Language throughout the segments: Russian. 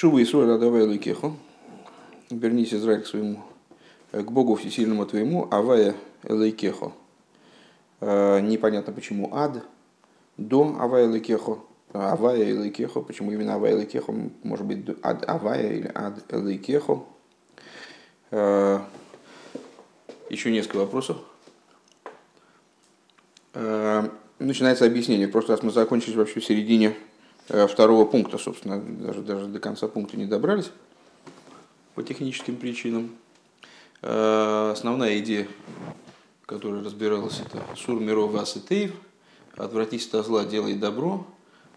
Шува Исруэля давай лукеху. Вернись, Израиль, к своему, к Богу всесильному твоему, авая лейкехо. Непонятно, почему ад до авая лейкехо. Авая и. Почему именно авая и? Может быть, ад авая или ад лейкехо. Еще несколько вопросов. Начинается объяснение. В прошлый раз мы закончили вообще в середине Э, второго пункта, собственно, даже, даже до конца пункта не добрались по техническим причинам. Э, основная идея, которая разбиралась, это «Сур миров асетеев», «Отвратись от зла, делай добро».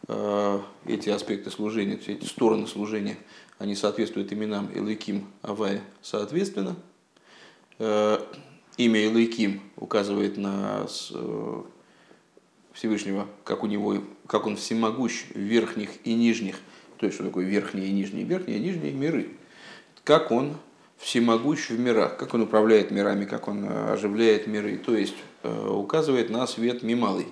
Э, эти аспекты служения, эти стороны служения, они соответствуют именам Илыким, Авая соответственно. Имя Илыким указывает на Всевышнего, как у него, как он всемогущ в верхних и нижних, то есть что такое верхние и нижние, верхние и нижние миры, как он всемогущ в мирах, как он управляет мирами, как он э, оживляет миры, то есть э, указывает на свет мималый.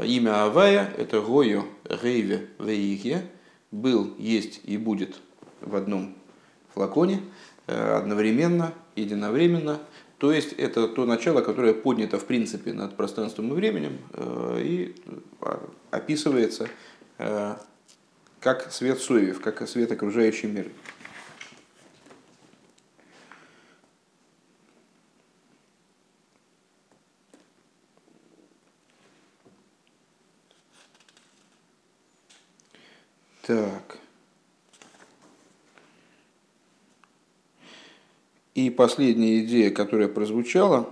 Имя Авая – это Гою Рейве Вейхе, был, есть и будет в одном флаконе, э, одновременно, единовременно – то есть это то начало, которое поднято в принципе над пространством и временем э, и а, описывается э, как свет Соевев, как свет окружающий мир. Так. И последняя идея, которая прозвучала,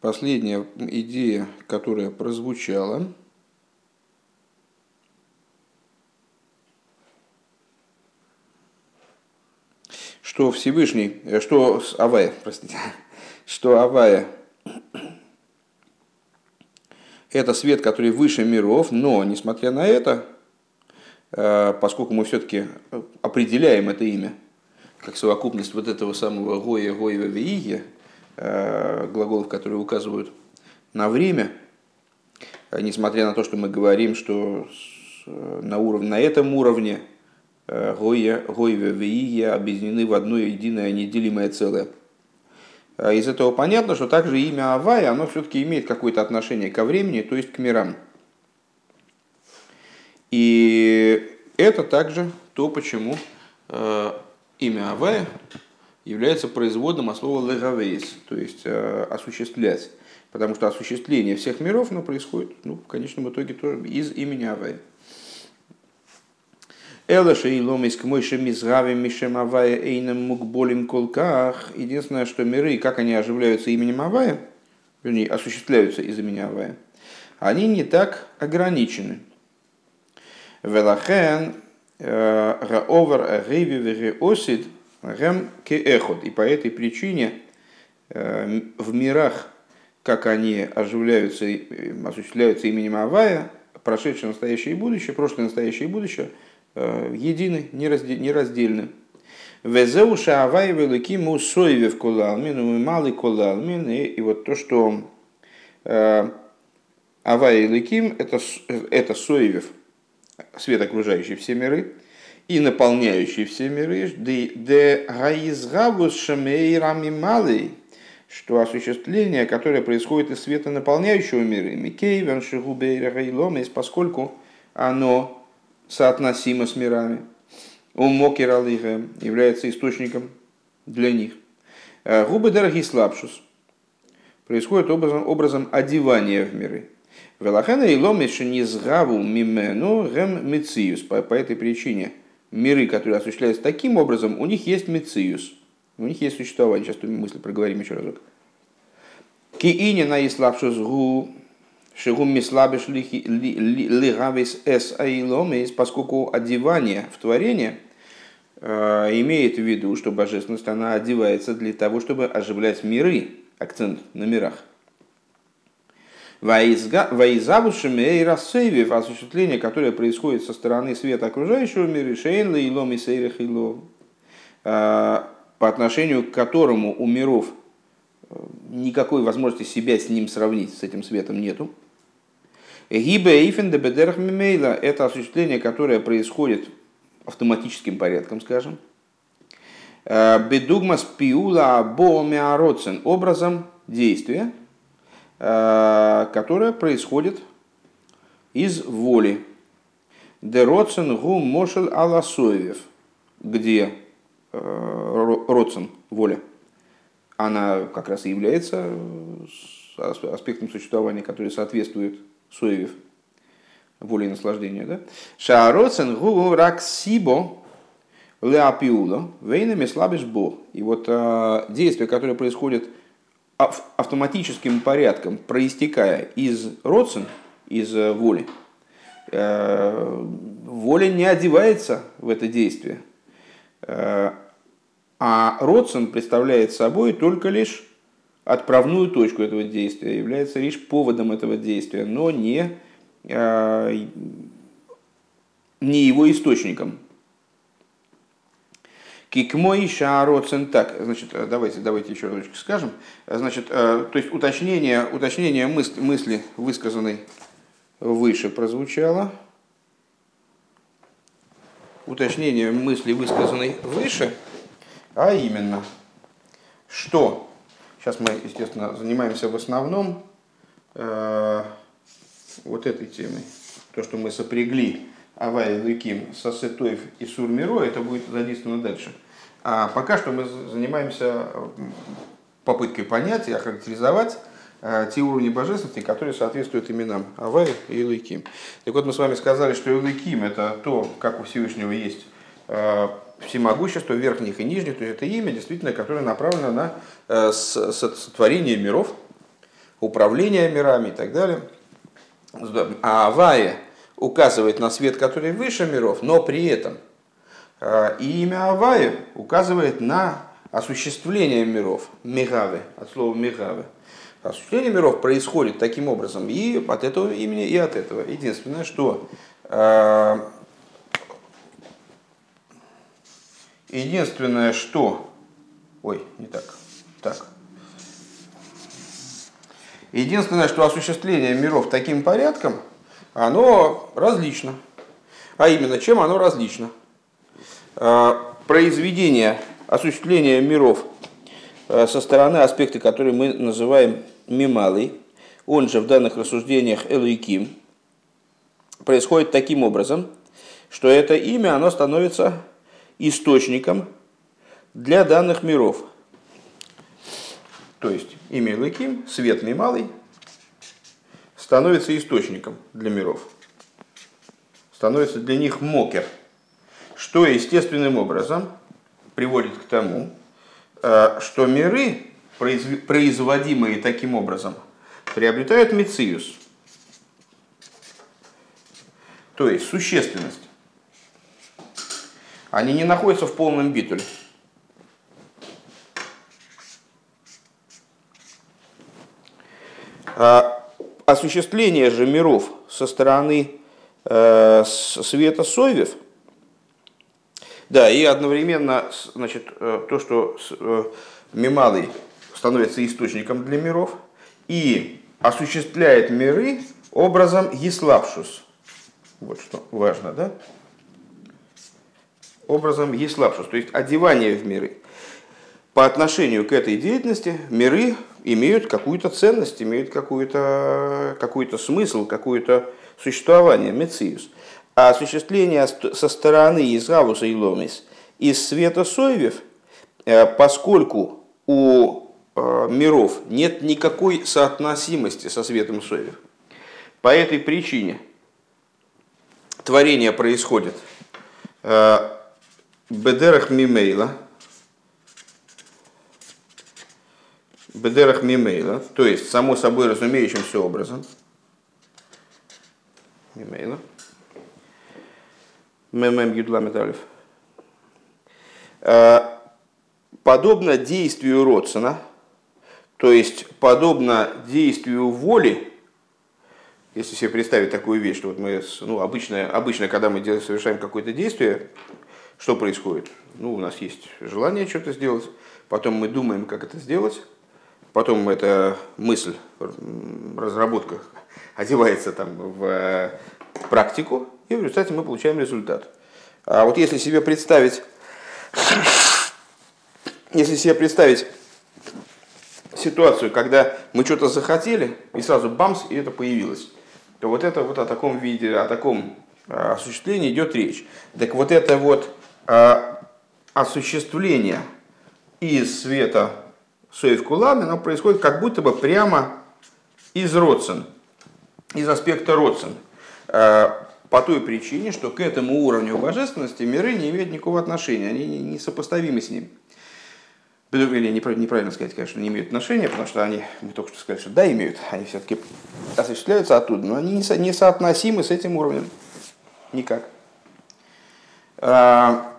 последняя идея, которая прозвучала, что Всевышний, э, что Авая, простите, что Авая это свет, который выше миров, но, несмотря на это, поскольку мы все-таки определяем это имя как совокупность вот этого самого Гоя, Гоева, Вииги, э, глаголов, которые указывают на время, э, несмотря на то, что мы говорим, что на, уровне, на этом уровне Гоя, Гоева, Вииги объединены в одно единое неделимое целое. Из этого понятно, что также имя Авая, оно все-таки имеет какое-то отношение ко времени, то есть к мирам. И это также то, почему э, имя Авая является производным от слова легавейс, то есть э, осуществлять. Потому что осуществление всех миров оно происходит ну, в конечном итоге тоже из имени Авая. Элаша и ломис к мойши мизгави мишем Авая эйнам мукболим колках. Единственное, что миры, как они оживляются именем Авая, вернее, осуществляются из имени Авая, они не так ограничены. Велахен э, раовер гейви вегеосид гем кеэхот. И по этой причине э, в мирах, как они оживляются, осуществляются именем Авая, прошедшее, настоящее и будущее, прошлое, настоящее и будущее, э, едины, нераздельны. Везеуша Авай велики мусоеве в колалмин, малый колалмин. И вот то, что Авай и Ликим, это, это Соевев, свет, окружающий все миры, и наполняющий все миры, де гаизгавус шамейрами малый, что осуществление, которое происходит из света наполняющего миры, микейвен шигубейра гайломес, поскольку оно соотносимо с мирами, умокералиха является источником для них. Губы дорогие слабшус происходит образом, образом одевания в миры. Велахена и ломиш не сгаву мимену гем мициус. По, этой причине миры, которые осуществляются таким образом, у них есть мициус. У них есть существование. Сейчас мысль проговорим еще разок. Киини на ислабшу сгу шигум мислабиш лигавис эс аиломис, поскольку одевание в творение э, имеет в виду, что божественность она одевается для того, чтобы оживлять миры, акцент на мирах. Ваизавушами и рассейвив, осуществление, которое происходит со стороны света окружающего мира, шейнла и лом и сейрах и а, по отношению к которому у миров э, никакой возможности себя с ним сравнить, с этим светом нету. Гибе бедерах мимейла – это осуществление, которое происходит автоматическим порядком, скажем. Бедугмас пиула боомиароцен – образом действия, э, которое происходит из воли. Дероцен гу мошел аласоевев, где э, роцен, воля, она как раз и является аспектом существования, который соответствует Суевив, воле и наслаждения. Да? Шаароцен гу рак сибо леапиула, вейнами слабишь бог. И вот э, действие, которое происходит автоматическим порядком, проистекая из родсен, из э, воли, э, воля не одевается в это действие. Э, а родсен представляет собой только лишь отправную точку этого действия, является лишь поводом этого действия, но не, не его источником. Кикмой шароцен так, значит, э, давайте, давайте еще разочек скажем. Значит, э, то есть уточнение, уточнение мысли, мысли, высказанной выше, прозвучало. Уточнение мысли, высказанной выше, а именно, что Сейчас мы, естественно, занимаемся в основном э, вот этой темой. То, что мы сопрягли Авай Луким со Сетоев и Сурмиро, это будет задействовано дальше. А пока что мы занимаемся попыткой понять и охарактеризовать э, те уровни божественности, которые соответствуют именам Авай и Луким. Так вот, мы с вами сказали, что Луким это то, как у Всевышнего есть э, всемогущество верхних и нижних, то есть это имя, действительно, которое направлено на э, сотворение миров, управление мирами и так далее. А Авая указывает на свет, который выше миров, но при этом э, имя Авая указывает на осуществление миров, мегавы, от слова мегавы. Осуществление миров происходит таким образом и от этого имени, и от этого. Единственное, что э, Единственное, что... Ой, не так. Так. Единственное, что осуществление миров таким порядком, оно различно. А именно, чем оно различно? А, произведение, осуществление миров а, со стороны аспекта, который мы называем мималый, он же в данных рассуждениях Элуиким, происходит таким образом, что это имя, оно становится источником для данных миров. То есть имя Лыким, свет малый, становится источником для миров. Становится для них мокер. Что естественным образом приводит к тому, э, что миры, производимые таким образом, приобретают мециус, то есть существенность они не находятся в полном битуле. А осуществление же миров со стороны э, света Сойвев, да, и одновременно значит, э, то, что э, Мималый становится источником для миров и осуществляет миры образом Еславшус. Вот что важно, да? образом еслапшус, то есть одевание в миры. По отношению к этой деятельности миры имеют какую-то ценность, имеют какой-то какой смысл, какое-то существование, мециус. А осуществление со стороны Изравуса и Ломис из света Соевев, э, поскольку у э, миров нет никакой соотносимости со светом Соевев, по этой причине творение происходит э, Бедерах мимейла. Бедерах мимейла, то есть само собой разумеющимся образом. Мимейла. Мемем юдламеталев. А, подобно действию Родсона, то есть подобно действию воли, если себе представить такую вещь, что вот мы, ну, обычно, обычно, когда мы делаем, совершаем какое-то действие, что происходит? Ну, у нас есть желание что-то сделать, потом мы думаем, как это сделать, потом эта мысль, разработка одевается там в практику, и в результате мы получаем результат. А вот если себе представить, если себе представить ситуацию, когда мы что-то захотели, и сразу бамс, и это появилось, то вот это вот о таком виде, о таком а, осуществлении идет речь. Так вот это вот а, осуществление из света Соев Кулами, оно происходит как будто бы прямо из родствен, из аспекта родствен. По той причине, что к этому уровню божественности миры не имеют никакого отношения, они не сопоставимы с ним. Или неправильно сказать, конечно, не имеют отношения, потому что они, мы только что сказали, что да, имеют, они все-таки осуществляются оттуда, но они не соотносимы с этим уровнем. Никак. А,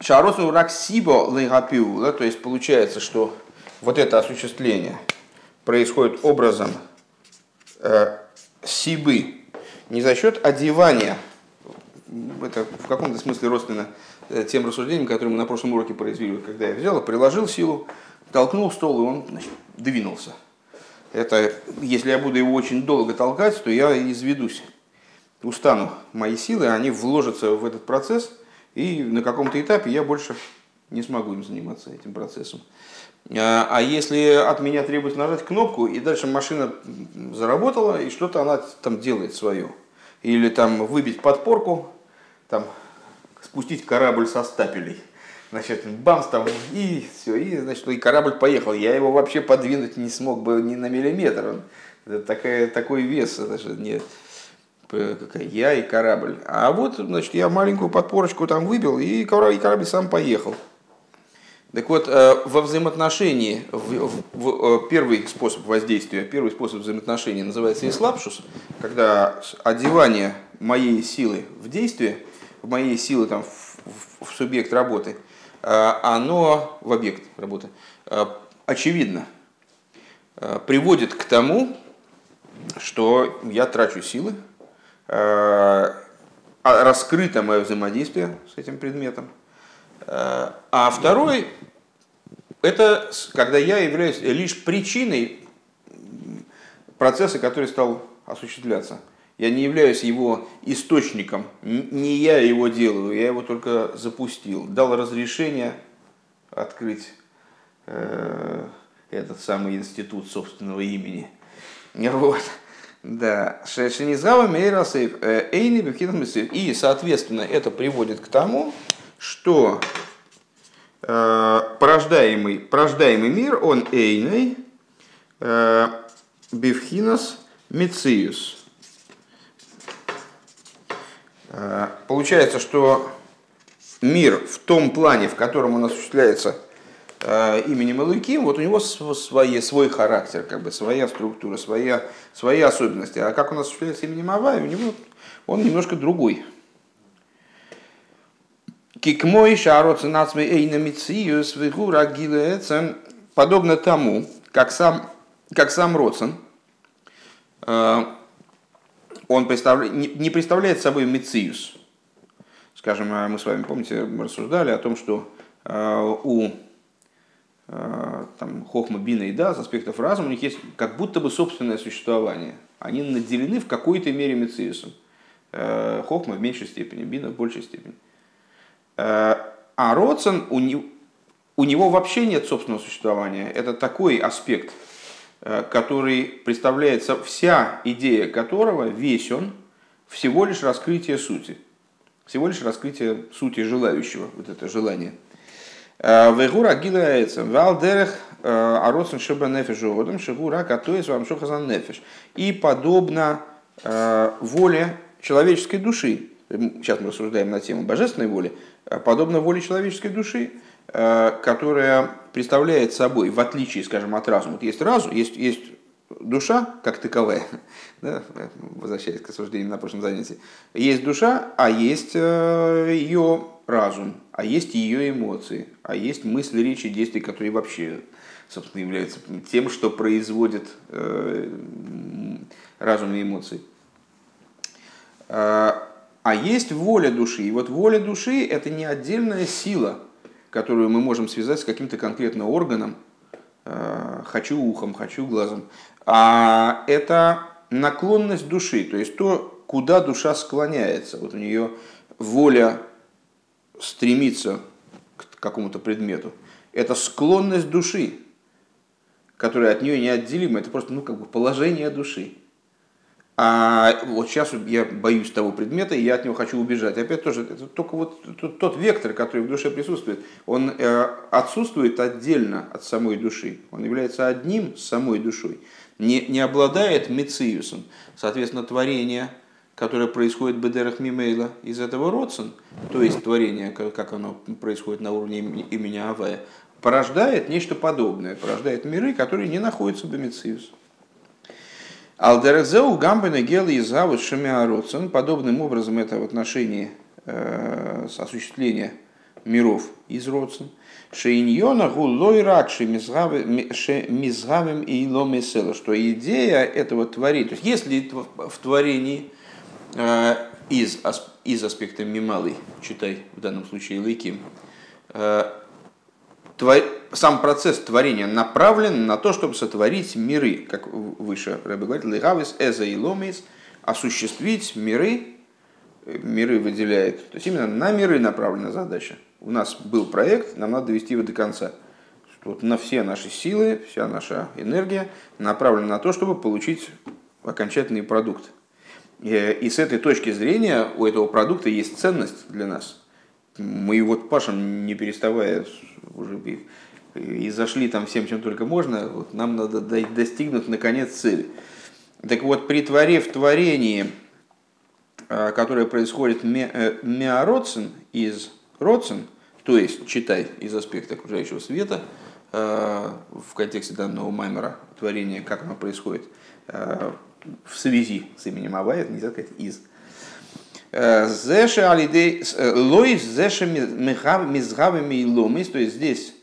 Шаросу раксибо лейгапиула, то есть получается, что вот это осуществление происходит образом э, сибы, не за счет одевания, это в каком-то смысле родственно Э, тем рассуждением, которые мы на прошлом уроке произвели, когда я взял, приложил силу, толкнул стол, и он значит, двинулся. Это, если я буду его очень долго толкать, то я изведусь. Устану мои силы, они вложатся в этот процесс, и на каком-то этапе я больше не смогу им заниматься этим процессом. А, а если от меня требуется нажать кнопку, и дальше машина заработала, и что-то она там делает свое. Или там выбить подпорку, там спустить корабль со стапелей. Значит, бамс там, и все, и, значит, и корабль поехал. Я его вообще подвинуть не смог бы ни на миллиметр. Это такая, такой вес, же не какая я и корабль. А вот, значит, я маленькую подпорочку там выбил, и корабль, и корабль сам поехал. Так вот, э, во взаимоотношении, в, в, в, э, первый способ воздействия, первый способ взаимоотношений называется ислапшус, когда одевание моей силы в действие – моей силы там, в, в, в субъект работы, а, оно в объект работы, а, очевидно, а, приводит к тому, что я трачу силы, раскрыто мое взаимодействие с этим предметом. А второй – это когда я являюсь лишь причиной процесса, который стал осуществляться – я не являюсь его источником, не я его делаю, я его только запустил. Дал разрешение открыть э, этот самый институт собственного имени. Вот. Да. Шешенизгава мейрасейв э, эйни И, соответственно, это приводит к тому, что э, порождаемый, порождаемый мир, он эйный, э, бифхинас мициус. Э, получается, что мир в том плане, в котором он осуществляется э, именем Элуким, вот у него свои, свой характер, как бы своя структура, своя, свои особенности. А как он осуществляется именем Авай, у него он немножко другой. Кикмой шароцы нацмей эйнамициюс вигура гилеэцем подобно тому, как сам, как сам Роцен, э, он представляет, не представляет собой мециус. Скажем, а мы с вами, помните, мы рассуждали о том, что э, у э, там, Хохма, Бина и Да, с аспектов разума, у них есть как будто бы собственное существование. Они наделены в какой-то мере мециусом. Э, Хохма в меньшей степени, Бина в большей степени. А Родсон, у него, у него вообще нет собственного существования. Это такой аспект – Э, который представляется, вся идея которого, весь он, всего лишь раскрытие сути. Всего лишь раскрытие сути желающего, вот это желание. Э, Вегура гилаэцем, валдерех э, ароцен шеба нефеш жодом, шегура катоис вам шохазан нефеш. И подобно воле человеческой души, сейчас мы рассуждаем на тему божественной воли, подобно воле человеческой души, которая представляет собой, в отличие, скажем, от разума, вот есть разум, есть, есть душа как таковая, да, возвращаясь к осуждению на прошлом занятии, есть душа, а есть э, ее разум, а есть ее эмоции, а есть мысли, речи, действия, которые вообще, собственно, являются тем, что производит э, разум и эмоции. А, есть воля души. И вот воля души – это не отдельная сила – которую мы можем связать с каким-то конкретным органом, э, хочу ухом, хочу глазом, а это наклонность души, то есть то, куда душа склоняется. Вот у нее воля стремится к какому-то предмету. Это склонность души, которая от нее неотделима. Это просто ну, как бы положение души. А вот сейчас я боюсь того предмета, и я от него хочу убежать. Опять тоже, это только вот тот вектор, который в душе присутствует, он э, отсутствует отдельно от самой души. Он является одним с самой душой. Не, не обладает мециусом. Соответственно, творение, которое происходит в Бедерах Мимейла из этого родсен, то есть творение, как оно происходит на уровне имени Авая, порождает нечто подобное, порождает миры, которые не находятся в Мециус. Алдерезеу гамбена гела и завод шамиароцен. Подобным образом это в отношении э, осуществления миров из родцен. Шейньона гулой ракши мизгавим и ломесела. Что идея этого творения, то есть если в творении э, из, из аспекта мималый, читай в данном случае лейким, э, сам процесс творения направлен на то, чтобы сотворить миры, как выше Рэбе говорит, лигавис эза и ломис, осуществить миры, э, миры выделяет, то есть именно на миры направлена задача. У нас был проект, нам надо довести его до конца. Вот на все наши силы, вся наша энергия направлена на то, чтобы получить окончательный продукт. Э, и с этой точки зрения у этого продукта есть ценность для нас. Мы его пашем, не переставая уже и зашли там всем, чем только можно, вот нам надо достигнуть наконец цели. Так вот, при творе в творении, а, которое происходит меороцин из роцин, то есть, читай, из аспекта окружающего света, а, в контексте данного маймера творения, как оно происходит а, в связи с именем Авая, нельзя сказать из. Зеша алидей лоис зеша мизгавами и ломис, то есть здесь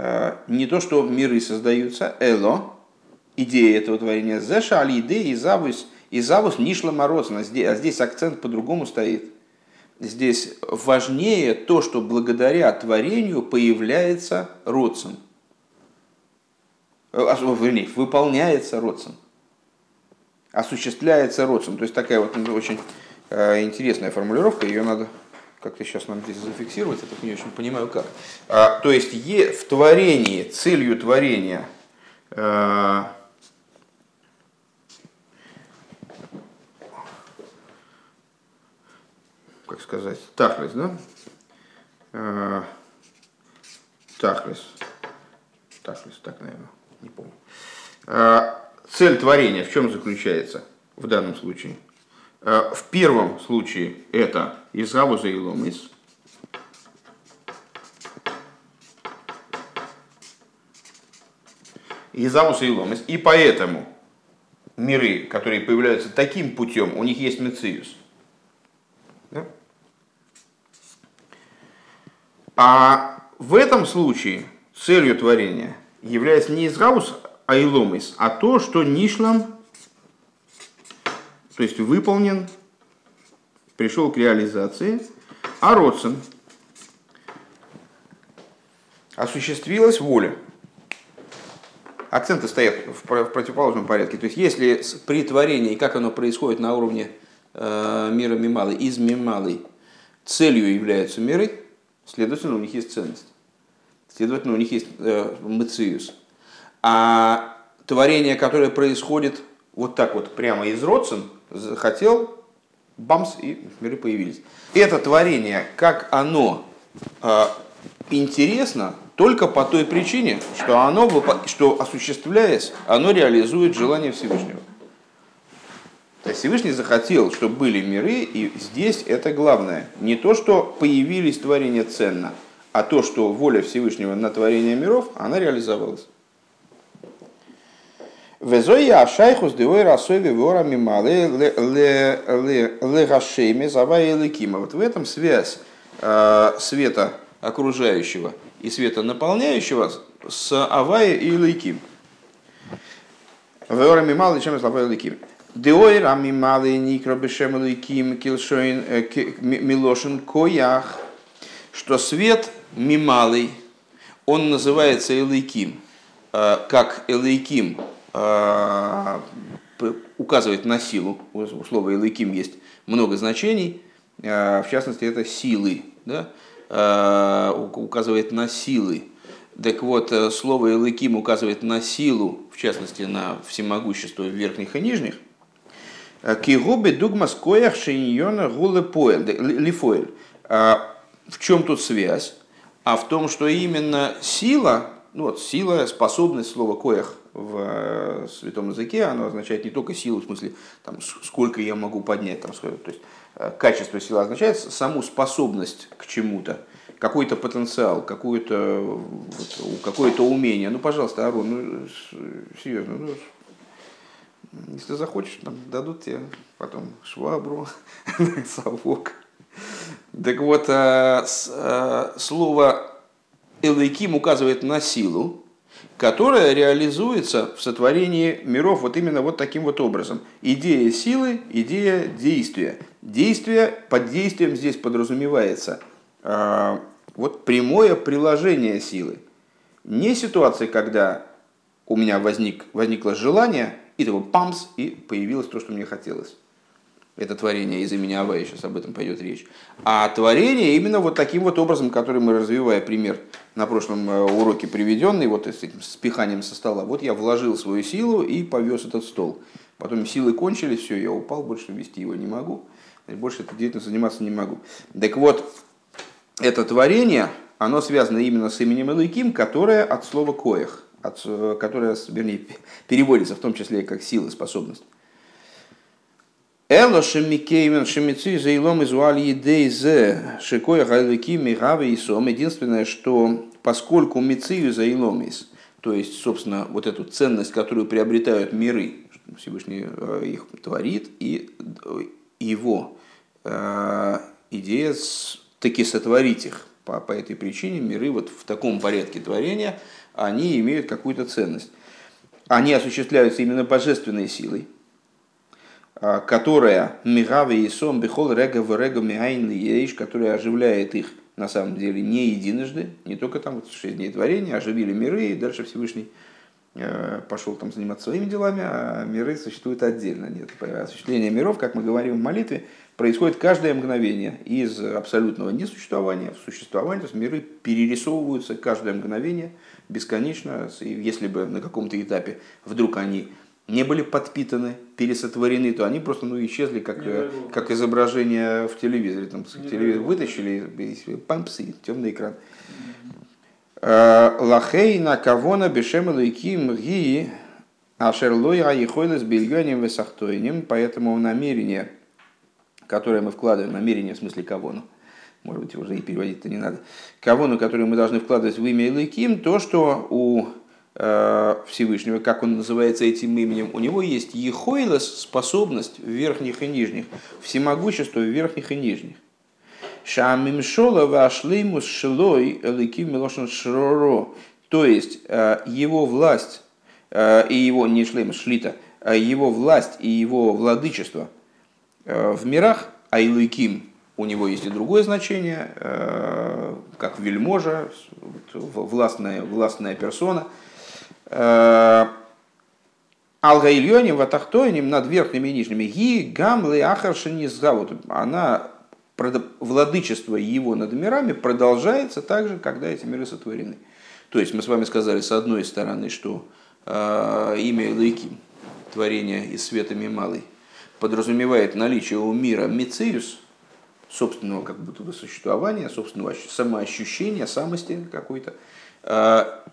Э, не то, что миры создаются, эло, идея этого творения, зеша али идеи и завус, и завус нишла морозна, а здесь акцент по-другому стоит. Здесь важнее то, что благодаря творению появляется родцем. Э, вернее, выполняется родцем. Осуществляется родцем. То есть такая вот очень э, интересная формулировка, ее надо как-то сейчас нам здесь зафиксировать, я только не очень понимаю как. А, то есть е, в творении, целью творения а, как сказать, тахлис, да? А, тахлис. Тахлис, так, наверное, не помню. А, цель творения в чем заключается в данном случае? А, в первом случае это Изгавуза и Ломис. Изавуса и Ломис. И поэтому миры, которые появляются таким путем, у них есть мециус. Да? А в этом случае целью творения является не Изгаус, а Иломис, а то, что Нишлам, то есть выполнен пришел к реализации, а Родсен осуществилась воля. Акценты стоят в противоположном порядке. То есть, если при творении, как оно происходит на уровне э, мира Мималы, из Мималы, целью являются миры, следовательно, у них есть ценность. Следовательно, у них есть э. А творение, которое происходит вот так вот прямо из Родсен, хотел бамс, и миры появились. Это творение, как оно э, интересно только по той причине, что оно, что осуществляясь, оно реализует желание Всевышнего. То есть Всевышний захотел, чтобы были миры, и здесь это главное. Не то, что появились творения ценно, а то, что воля Всевышнего на творение миров, она реализовалась. Везоя ашайхус девой расови ворами малы легашеми завая лекима. Вот в этом связь света окружающего и света наполняющего с авая и леким. Ворами малы чем завая леким. Деой рами малы никро бешем леким килшоин милошин коях. Что свет мималый, он называется Элейким. Как Элейким указывает на силу, у слова Элейким есть много значений, в частности, это силы, да? указывает на силы. Так вот, слово Элейким указывает на силу, в частности, на всемогущество верхних и нижних. Кигубе дугмас коях шиньона гуле лифоэль. В чем тут связь? А в том, что именно сила, ну вот сила, способность слова коях в э, святом языке, оно означает не только силу, в смысле, там, сколько я могу поднять, там, то есть э, качество силы означает саму способность к чему-то, какой-то потенциал, какое-то вот, какое-то умение. Ну, пожалуйста, Арон, ну, серьезно, ну, если захочешь, там дадут тебе потом швабру, совок. Так вот, э, слово Элейким указывает на силу, которая реализуется в сотворении миров вот именно вот таким вот образом. Идея силы, идея действия. Действие, под действием здесь подразумевается э, вот прямое приложение силы. Не ситуация, когда у меня возник, возникло желание, и такой памс, и появилось то, что мне хотелось. Это творение из имени Авая, сейчас об этом пойдет речь. А творение именно вот таким вот образом, который мы, развивая пример на прошлом э, уроке приведенный, вот с этим спиханием со стола. Вот я вложил свою силу и повез этот стол. Потом силы кончились, все, я упал, больше вести его не могу. Больше этой деятельностью заниматься не могу. Так вот, это творение, оно связано именно с именем Элайким, которое от слова коях, от, э, которое, вернее, переводится в том числе как сила, способность. Эло шемикеймен шемици заилом изуали едейзе шикоя гайлыки мигавы и сом. Единственное, что поскольку мицию заиломис, то есть, собственно, вот эту ценность, которую приобретают миры, Всевышний э, их творит, и э, его э, идея таки сотворить их. По, по этой причине миры вот в таком порядке творения, они имеют какую-то ценность. Они осуществляются именно божественной силой, которая мигаве и сом бихол рега в рега миайн лиеш, которая оживляет их на самом деле не единожды, не только там вот шесть дней творения, оживили миры, и дальше Всевышний э, пошел там заниматься своими делами, а миры существуют отдельно. Нет, осуществление миров, как мы говорим в молитве, происходит каждое мгновение из абсолютного несуществования в существование, то есть миры перерисовываются каждое мгновение бесконечно, и если бы на каком-то этапе вдруг они не были подпитаны, пересотворены, то они просто ну, исчезли, как, э, как изображение в телевизоре. Там, телевизор вытащили, пампсы, темный экран. Э, Лахей на кавона бешем лейким ги ашерлой аихойлес бельоним весахтойним, поэтому намерение, которое мы вкладываем, намерение в смысле кавону, может быть, уже и переводить-то не надо, кавону, которую мы должны вкладывать в имя Лейким, то, что у Всевышнего, как он называется этим именем, у него есть ехойлес, способность в верхних и нижних, всемогущество в верхних и нижних. Шамимшола вашлеймус шилой эликим милошен шроро. То есть э, его власть э, и его, не шлейм, шлита, а его власть и его владычество в мирах, а Илыким у него есть и другое значение, как вельможа, властная, властная персона – Алга Ильоним, Ватахтойним над верхними и нижними. Ги гамлы ахаршинизгавут. Она владычество его над мирами продолжается так же, когда эти миры сотворены. То есть мы с вами сказали с одной стороны, что э, имя Лейким, творение из света Мималый, подразумевает наличие у мира Мициус, собственного как будто бы существования, собственного самоощущения, самости какой-то, Э,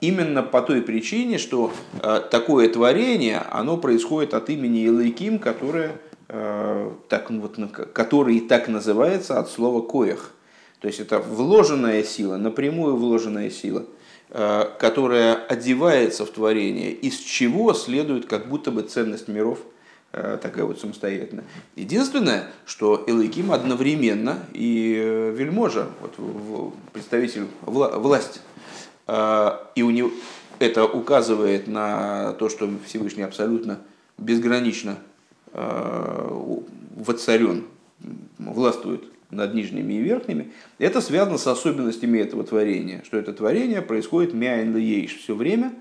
именно по той причине, что э, такое творение, оно происходит от имени Илайким, которое, э, так, ну вот, который так называется от слова коях. То есть это вложенная сила, напрямую вложенная сила, которая одевается в творение, из чего следует как будто бы ценность миров такая вот самостоятельная. Единственное, что Элайким одновременно и вельможа, вот, представитель вла- власти, и у него это указывает на то, что Всевышний абсолютно безгранично а, воцарен, властвует над нижними и верхними, это связано с особенностями этого творения, что это творение происходит мяйн ейш все время,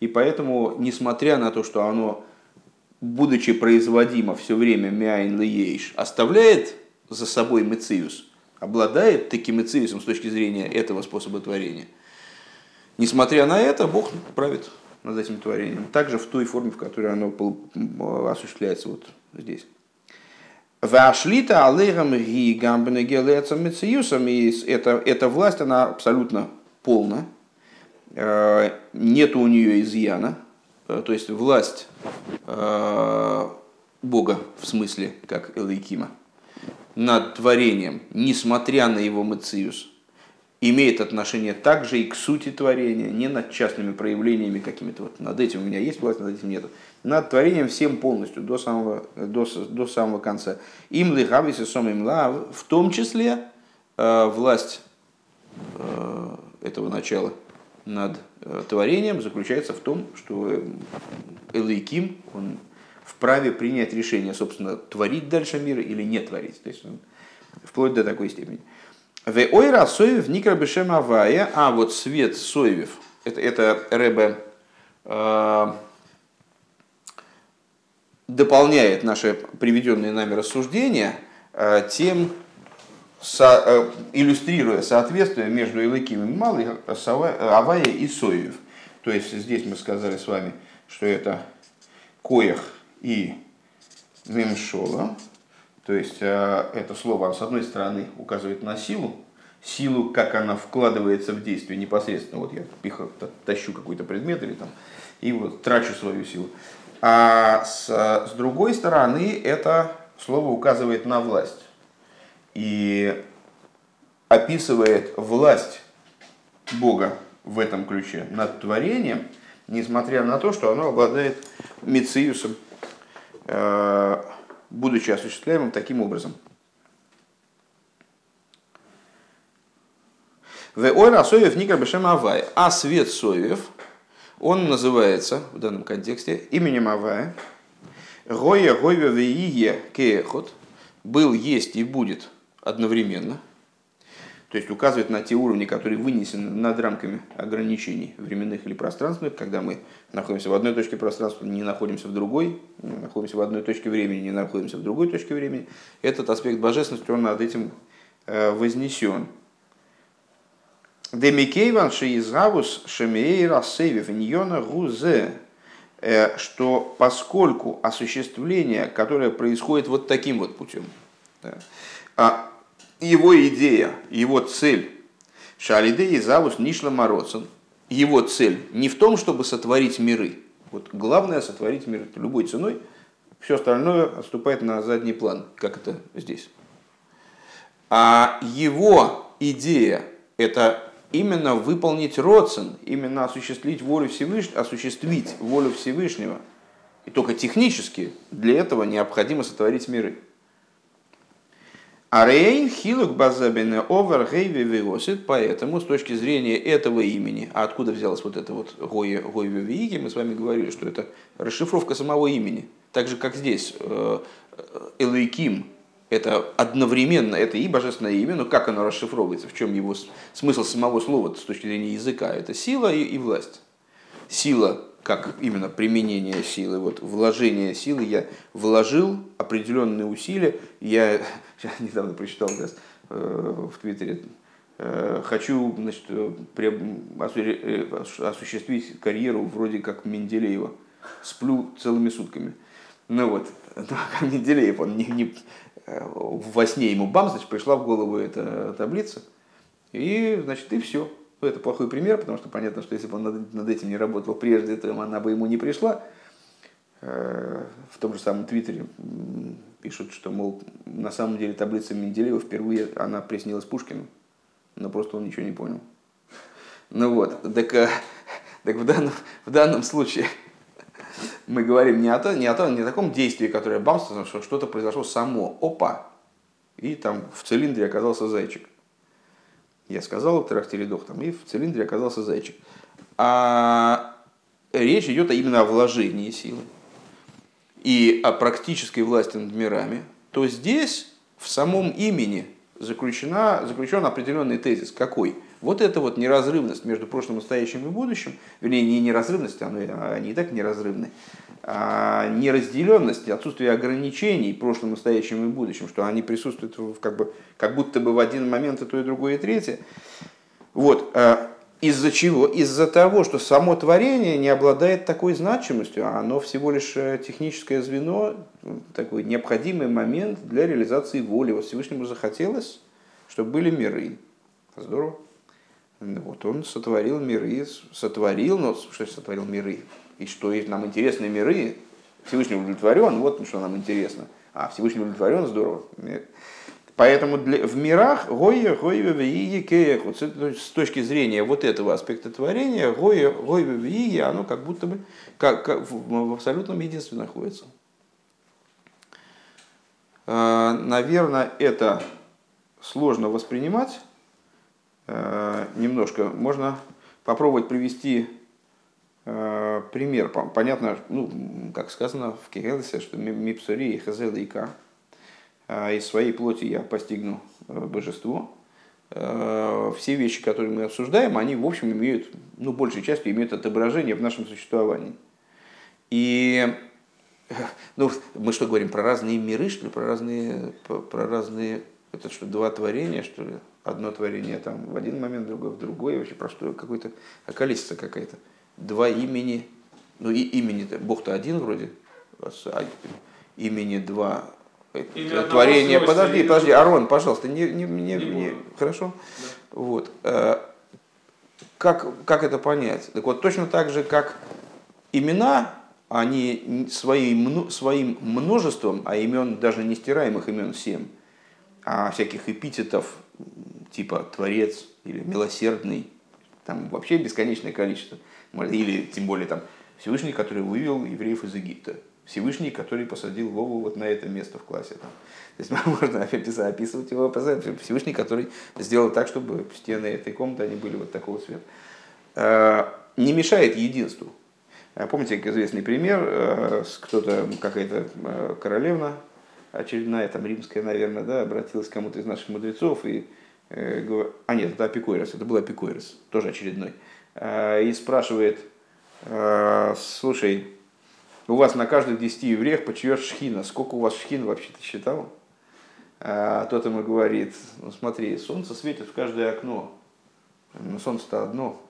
и поэтому, несмотря на то, что оно, будучи производимо все время мяйн ейш, оставляет за собой мециус, обладает таким мециусом с точки зрения этого способа творения. Несмотря на это, Бог правит над этим творением, также в той форме, в которой оно осуществляется вот здесь. Вашлита алейрам ги гамбене гелецам мециюсом. И эта, эта власть, она абсолютно полна. Э, нет у нее изъяна. Э, то есть власть э, Бога, в смысле, как Элайкима, над творением, несмотря на его мециус, имеет отношение также и к сути творения, не над частными проявлениями какими-то. Вот над этим у меня есть власть, над этим нет. Над творением всем полностью, до самого, до, до самого конца. Им лихавис и сом им лав, в том числе э, власть э, этого начала над э, творением заключается в том, что Элейким, он вправе принять решение, собственно, творить дальше мир или не творить. То есть он, вплоть до такой степени. В ойра соевев никра бешем авая, а вот свет соевев, это, это Рэбе э, дополняет наши приведенные нами рассуждения э, тем, со, э, иллюстрируя соответствие между Илыким и Малой, Авая и Соевев. То есть здесь мы сказали с вами, что это Коях и Вимшола, то есть э, это слово, с одной стороны, указывает на силу, силу, как она вкладывается в действие непосредственно. Вот я пихаю, тащу какой-то предмет или там, и вот трачу свою силу. А с, с другой стороны, это слово указывает на власть. И описывает власть Бога в этом ключе над творением, несмотря на то, что оно обладает мециусом, э, будучи осуществляемым таким образом. В ойра соев никар бешем авай. А свет соев, он называется в данном контексте именем Авая. Гоя гойве вие кеехот. Был, есть и будет одновременно. То есть указывает на те уровни, которые вынесены над рамками ограничений временных или пространственных, когда мы находимся в одной точке пространства, не находимся в другой, не находимся в одной точке времени, не находимся в другой точке времени. Этот аспект божественности, он над этим э, вознесен. Демикейван шиизгавус шемейра сейвив ньона гузе, э, что поскольку осуществление, которое происходит вот таким вот путем, да, его идея, его цель, Шалидей Завус Нишла Мороцин, его цель не в том, чтобы сотворить миры. Вот главное сотворить мир любой ценой, все остальное отступает на задний план, как это здесь. А его идея – это именно выполнить Роцин, именно осуществить волю Всевышнего, осуществить волю Всевышнего. И только технически для этого необходимо сотворить миры. А рейн хилук базабине овер гейви виосит, поэтому с точки зрения этого имени, а откуда взялось вот это вот гойви виики, мы с вами говорили, что это расшифровка самого имени. Так же, как здесь э, Элейким, это одновременно, это и божественное имя, но как оно расшифровывается, в чем его смысл самого слова с точки зрения языка, это сила и, и власть. Сила как именно применение силы, вот вложение силы, я вложил определенные усилия, я, я недавно прочитал раз, э, в Твиттере, э, хочу значит, э, осуществить карьеру вроде как Менделеева, сплю целыми сутками. Ну вот, ну, Менделеев, он не, не, во сне ему бам, значит, пришла в голову эта таблица, и, значит, и все. Это плохой пример, потому что понятно, что если бы он над, над этим не работал прежде, то она бы ему не пришла. Э, в том же самом Твиттере пишут, что, мол, на самом деле таблица Менделеева впервые она приснилась Пушкину, но просто он ничего не понял. Ну вот, так, э, так в, данном, в данном случае мы говорим не о, то, не о том, не о таком действии, которое бамство, что что-то произошло само. Опа! И там в цилиндре оказался зайчик. Я сказал трахтеридох, там, и в цилиндре оказался зайчик. А речь идет именно о вложении силы и о практической власти над мирами, то здесь в самом имени заключена, заключен определенный тезис. Какой? Вот эта вот неразрывность между прошлым, настоящим и будущим, вернее, не неразрывность, они и так неразрывны, а неразделенность, отсутствие ограничений прошлым, настоящим и будущим, что они присутствуют как, бы, как будто бы в один момент и то, и другое, и третье. Вот. Из-за чего? Из-за того, что само творение не обладает такой значимостью, а оно всего лишь э, техническое звено, такой необходимый момент для реализации воли. Вот Всевышнему захотелось, чтобы были миры. Здорово. Вот он сотворил миры, сотворил, но что сотворил миры? И что нам интересны миры, Всевышний удовлетворен, вот что нам интересно. А, Всевышний удовлетворен, здорово. Поэтому для, в мирах Гоя, Гоя, Виги, Кеях, вот с точки зрения вот этого аспекта творения, Гоя, Гоя, Виги, оно как будто бы как, как в, в абсолютном единстве находится. А, наверное, это сложно воспринимать. А, немножко можно попробовать привести а, пример. Понятно, ну, как сказано в Кириллисе, что Мипсури и Хазел и Ка – а, из своей плоти я постигну э, божество. Э, все вещи, которые мы обсуждаем, они, в общем, имеют, ну, большей частью имеют отображение в нашем существовании. И ну, мы что говорим, про разные миры, что ли, про разные, про разные, это что, два творения, что ли? Одно творение там в один момент, другое в другой, вообще просто какой-то околесица какая-то. Два имени, ну и имени-то, Бог-то один вроде, а имени два, творение. Подожди, или... подожди, Арон, пожалуйста, не, не, не, не, не хорошо. Да. Вот. Э, как, как это понять? Так вот, точно так же, как имена, они своим, своим множеством, а имен, даже не стираемых имен семь, а всяких эпитетов, типа Творец или Милосердный, там вообще бесконечное количество. Или тем более там Всевышний, который вывел евреев из Египта. Всевышний, который посадил Вову вот на это место в классе. Там. То есть можно описывать его Всевышний, который сделал так, чтобы стены этой комнаты они были вот такого цвета. Э, не мешает единству. Э, помните, известный пример, э, кто-то, какая-то королевна, очередная, там римская, наверное, да, обратилась к кому-то из наших мудрецов и а нет, это Апикойрос, это был Апикойрос, тоже очередной, и спрашивает, слушай, у вас на каждых десяти евреях почивет шхина. Сколько у вас шхин вообще-то считал? А тот ему говорит, ну смотри, солнце светит в каждое окно. Но солнце-то одно.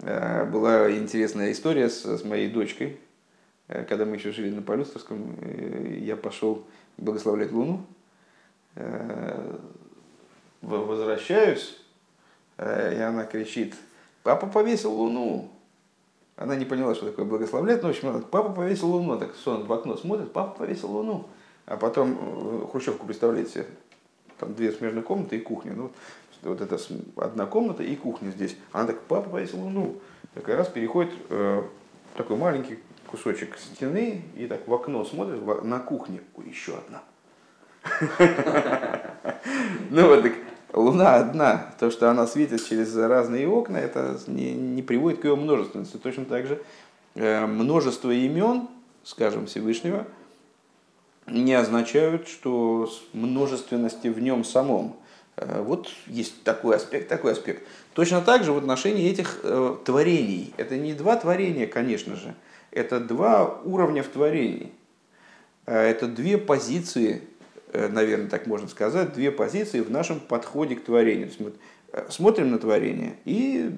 А, была интересная история с, с моей дочкой. А, когда мы еще жили на Полюстовском, э, я пошел благословлять Луну. А, возвращаюсь, и она кричит, папа повесил Луну. Она не поняла, что такое благословлять. но в общем, папа повесил луну. Так сон в окно смотрит, папа повесил луну. А потом э, Хрущевку, представляете, там две смежные комнаты и кухня. Ну, вот это одна комната и кухня здесь. Она так, папа повесил луну. Так раз переходит э, такой маленький кусочек стены и так в окно смотрит на кухне. Ой, еще одна. Ну вот так Луна одна, то, что она светит через разные окна, это не, не приводит к ее множественности. Точно так же э, множество имен, скажем, Всевышнего, не означают, что множественности в нем самом. Э, вот есть такой аспект, такой аспект. Точно так же в отношении этих э, творений. Это не два творения, конечно же. Это два уровня в творении. Это две позиции Э, наверное, так можно сказать, две позиции в нашем подходе к творению. мы э, смотрим на творение и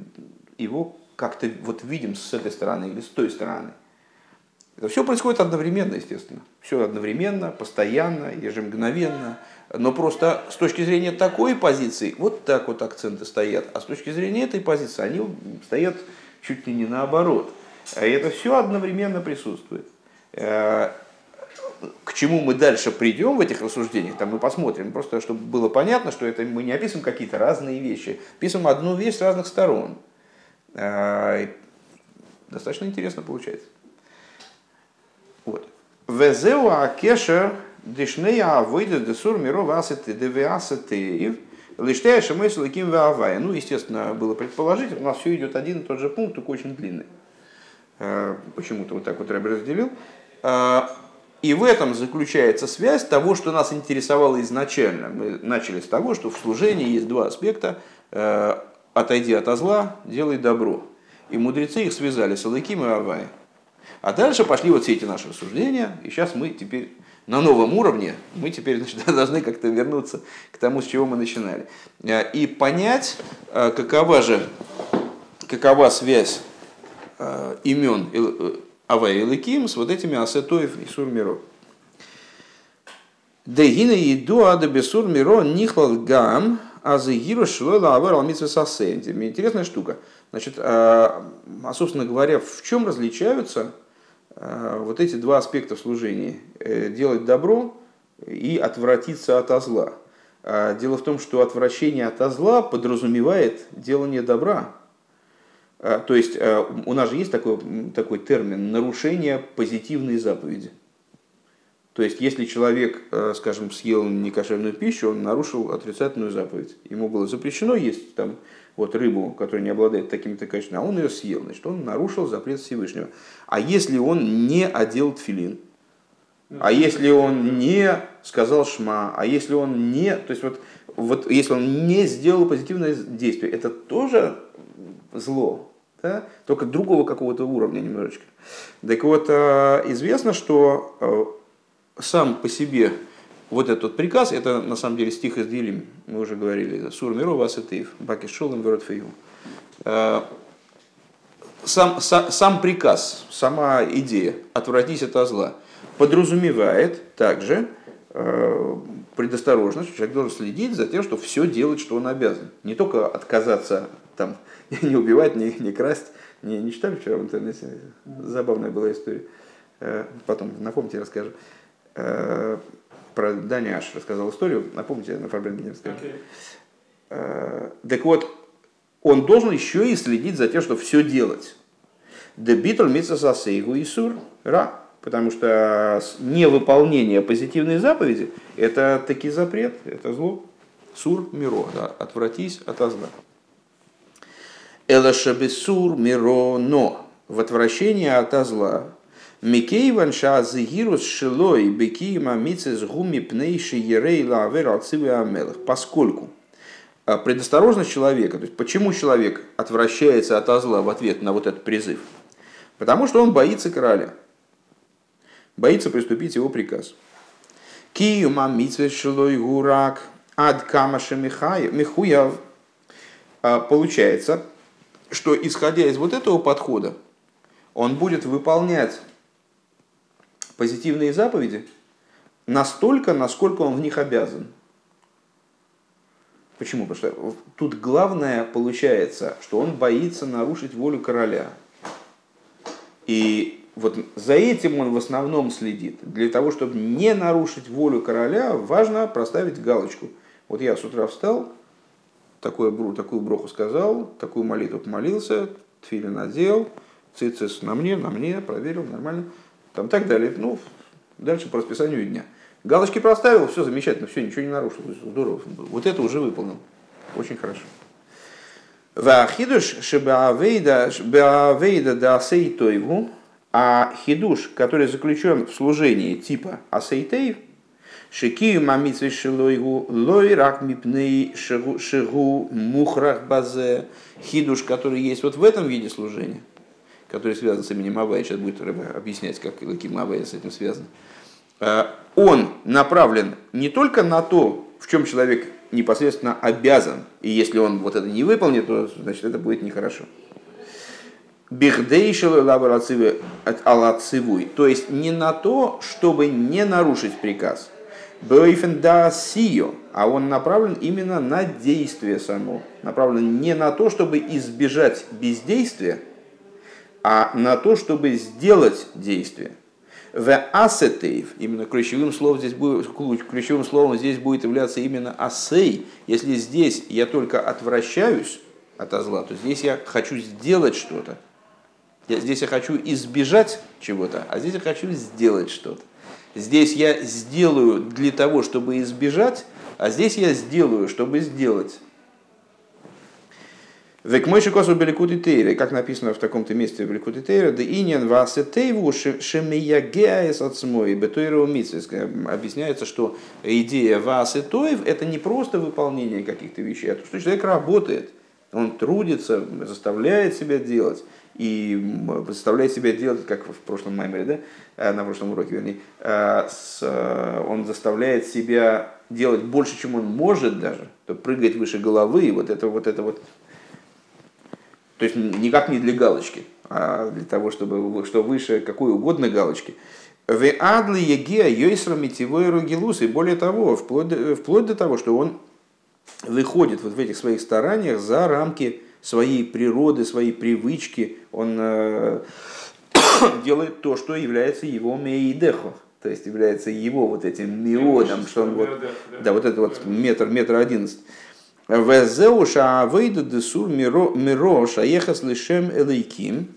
его как-то вот видим с этой стороны или с той стороны. Это все происходит одновременно, естественно. Все одновременно, постоянно, ежемгновенно. Но просто с точки зрения такой позиции, вот так вот акценты стоят. А с точки зрения этой позиции, они стоят чуть ли не наоборот. А это все одновременно присутствует. К чему мы дальше придем в этих рассуждениях, там мы посмотрим, просто чтобы было понятно, что это мы не описываем какие-то разные вещи, описываем одну вещь с разных сторон. А, достаточно интересно получается. Вот. Везеу акеша дешнея выйдет десур миро васеты девиасеты лиштея шамэс лаким ваавая. Ну, естественно, было предположить, у нас все идет один и тот же пункт, только очень длинный. А, почему-то вот так вот Рэб разделил. И в этом заключается связь того, что нас интересовало изначально. Мы начали с того, что в служении есть два аспекта. Э, отойди от зла, делай добро. И мудрецы их связали с Алыким и Авай. А дальше пошли вот все эти наши рассуждения, и сейчас мы теперь на новом уровне, мы теперь значит, должны как-то вернуться к тому, с чего мы начинали. Э, и понять, э, какова же, какова связь имен Авай Лыким с вот этими Асетоев и Сурмиро. Дегина еду ада бесур миро нихлал гам а загиру шлойла авар алмитсве Интересная штука. Значит, а, а собственно говоря, в чем различаются а, вот эти два аспекта в служении? Э, делать добро и отвратиться от зла. А, дело в том, что отвращение от зла подразумевает делание добра. А, то есть а, у нас же есть такой, такой термин нарушение позитивной заповеди. То есть, если человек, а, скажем, съел некошерную пищу, он нарушил отрицательную заповедь. Ему было запрещено есть там, вот, рыбу, которая не обладает такими-то качествами, а он ее съел, значит, он нарушил запрет Всевышнего. А если он не одел тфилин, а если он не сказал шма, а если он не, то есть вот, вот если он не сделал позитивное действие, это тоже зло, да? только другого какого-то уровня немножечко. Так вот, э, известно, что э, сам по себе вот этот приказ, это на самом деле стих из Дилим, мы уже говорили, Сур Мирова Асатеев, Баки Шолом Верот э, Сам, сам, сам приказ, сама идея «отвратись от зла» подразумевает также предосторожность, человек должен следить за тем, что все делать, что он обязан. Не только отказаться там, не убивать, не, не красть. Не, не читали вчера в интернете? Забавная была история. Э, потом напомните, расскажу. Э, про Даня Аш рассказал историю. Напомните, на не расскажу. Okay. Так вот, он должен еще и следить за тем, что все делать. Дебитл митсасасейгу и сур ра. Потому что невыполнение позитивной заповеди – это таки запрет, это зло. Сур миро, да, отвратись от зла. Элашабесур мироно в отвращении от зла. Микейван шазигирус шилой бекима мицес гуми пнейши ерей лавер амелах. Поскольку а, предосторожность человека, то есть почему человек отвращается от зла в ответ на вот этот призыв? Потому что он боится короля, боится приступить его приказ. Киюма мицвес шилой гурак ад камаша михуяв. А, получается, что исходя из вот этого подхода, он будет выполнять позитивные заповеди настолько, насколько он в них обязан. Почему? Потому что тут главное получается, что он боится нарушить волю короля. И вот за этим он в основном следит. Для того, чтобы не нарушить волю короля, важно проставить галочку. Вот я с утра встал, такое, такую броху сказал, такую молитву помолился, тфили надел, цицис на мне, на мне, проверил, нормально, там так далее. Ну, дальше по расписанию дня. Галочки проставил, все замечательно, все, ничего не нарушил, здорово. Вот это уже выполнил. Очень хорошо. Вахидуш шебаавейда да асейтойву, а хидуш, который заключен в служении типа асейтейв, Шекию мамитсвей шилойгу лой рак мипней шигу мухрах базе. Хидуш, который есть вот в этом виде служения, который связан с именем Авая, сейчас будет объяснять, как Лаким Авая с этим связан, э, он направлен не только на то, в чем человек непосредственно обязан, и если он вот это не выполнит, то значит это будет нехорошо. Бихдейшил алацивуй, то есть не на то, чтобы не нарушить приказ – Бейфенда сио, а он направлен именно на действие само. Направлен не на то, чтобы избежать бездействия, а на то, чтобы сделать действие. В асетейв, именно ключевым словом, здесь будет, ключевым словом здесь будет являться именно асей. Если здесь я только отвращаюсь от зла, то здесь я хочу сделать что-то. Здесь я хочу избежать чего-то, а здесь я хочу сделать что-то. Здесь я сделаю для того, чтобы избежать, а здесь я сделаю, чтобы сделать. Век мойши косу беликуты тейры, как написано в таком-то месте в беликуты тейры, да иньян васе тейву шемиягеаес от смой бетуиру Объясняется, что идея васе тоев это не просто выполнение каких-то вещей, а то, что человек работает, он трудится, заставляет себя делать и заставляет себя делать, как в прошлом маймере, да, э, на прошлом уроке, вернее, э, э, он заставляет себя делать больше, чем он может даже, то прыгать выше головы, вот это вот это вот, то есть никак не для галочки, а для того, чтобы что выше какой угодно галочки. В адли егеа йойсра метевой ругилус, и более того, вплоть вплоть до того, что он выходит вот в этих своих стараниях за рамки своей природы, своей привычки, он э, делает то, что является его мейдехо, то есть является его вот этим миодом, что он вот, да, вот это вот метр, метр одиннадцать. Везеуша авейда десур миро шаехас лишем элейким.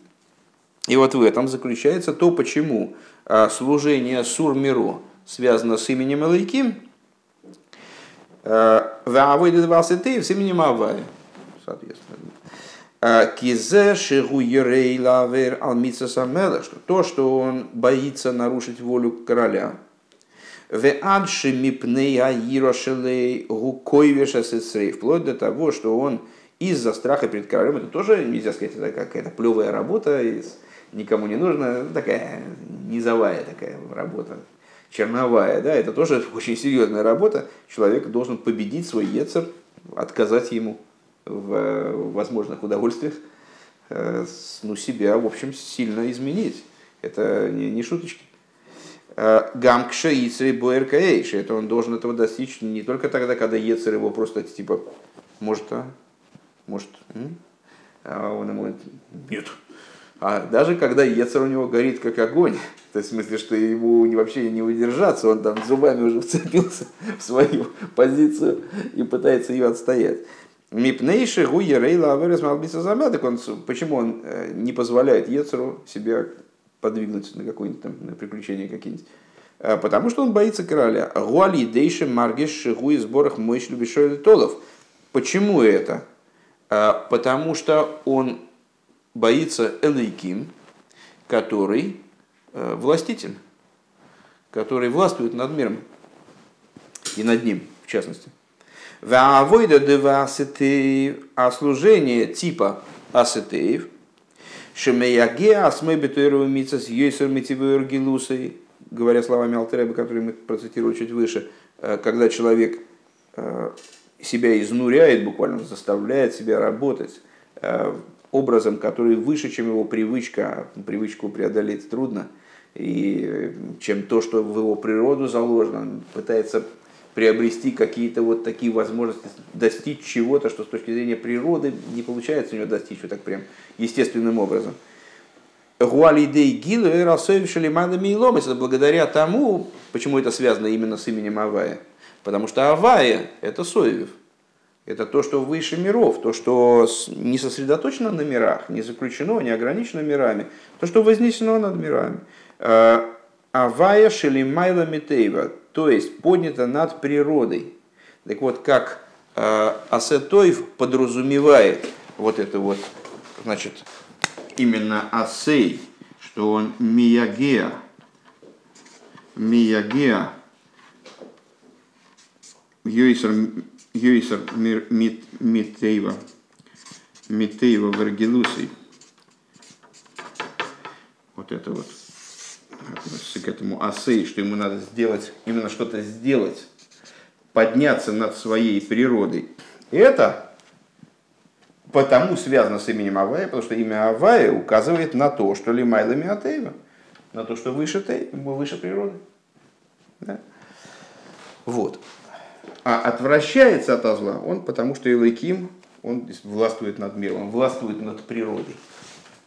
И вот в этом заключается то, почему а, служение сур миро связано с именем элейким. Э, Вавейда двадцать с именем Авая, соответственно. А, кизе шигу ерей лавер алмица самела, что то, что он боится нарушить волю короля. В адши мипнея ирошелей гукойвеша сесрей, вплоть до того, что он из-за страха перед королем, это тоже, нельзя сказать, это какая-то плевая работа, никому не нужна, такая низовая такая работа, черновая, да, это тоже очень серьезная работа. Человек должен победить свой яцер, отказать ему в возможных удовольствиях, э, ну, себя, в общем, сильно изменить. Это не, не шуточки. Э, Гамкша Ицри Буэркаэйш. Это он должен этого достичь не только тогда, когда Ецер его просто типа, может, а? Может, м? а он ему нет. А даже когда Ецер у него горит как огонь, то есть в смысле, что ему вообще не удержаться, он там зубами уже вцепился в свою позицию и пытается ее отстоять. Мипнейши гуя рейла аверес малбиса замяток. Он, почему он э, не позволяет Ецеру себя подвигнуть на какое-нибудь там на приключения какие-нибудь? Э, потому что он боится короля. Гуали дейши маргиш шигуи сборах мойш любишой толов. Почему это? Э, потому что он боится Элейким, который властитель, который властвует над миром и над ним, в частности. Ваавойда дева асетеев, а служение типа асетеев, шемеяге асмей бетуэру митсас йойсер митивуэр гилусой, говоря словами Алтереба, которые мы процитировали чуть выше, э, когда человек э, себя изнуряет, буквально заставляет себя работать э, образом, который выше, чем его привычка, привычку преодолеть трудно, и чем то, что в его природу заложено, пытается приобрести какие-то вот такие возможности, достичь чего-то, что с точки зрения природы не получается у него достичь вот так прям естественным образом. Гуалидей Гилу и Это благодаря тому, почему это связано именно с именем Авая. Потому что Авая – это Соевев. Это то, что выше миров, то, что не сосредоточено на мирах, не заключено, не ограничено мирами, то, что вознесено над мирами. А, Авая Шелимайла Митейва, то есть поднято над природой. Так вот, как э, Асетоев подразумевает вот это вот, значит, именно Асей, что он Миягеа, Миягеа, Йойсер, Йойсер Митейва, Митейва Варгелусей. Вот это вот относится к этому асей, что ему надо сделать, именно что-то сделать, подняться над своей природой. Это потому связано с именем Авая, потому что имя Авая указывает на то, что Лимайла Миатеева, на то, что выше Тей, выше природы. Да? Вот. А отвращается от зла он потому, что Илайким, он властвует над миром, он властвует над природой.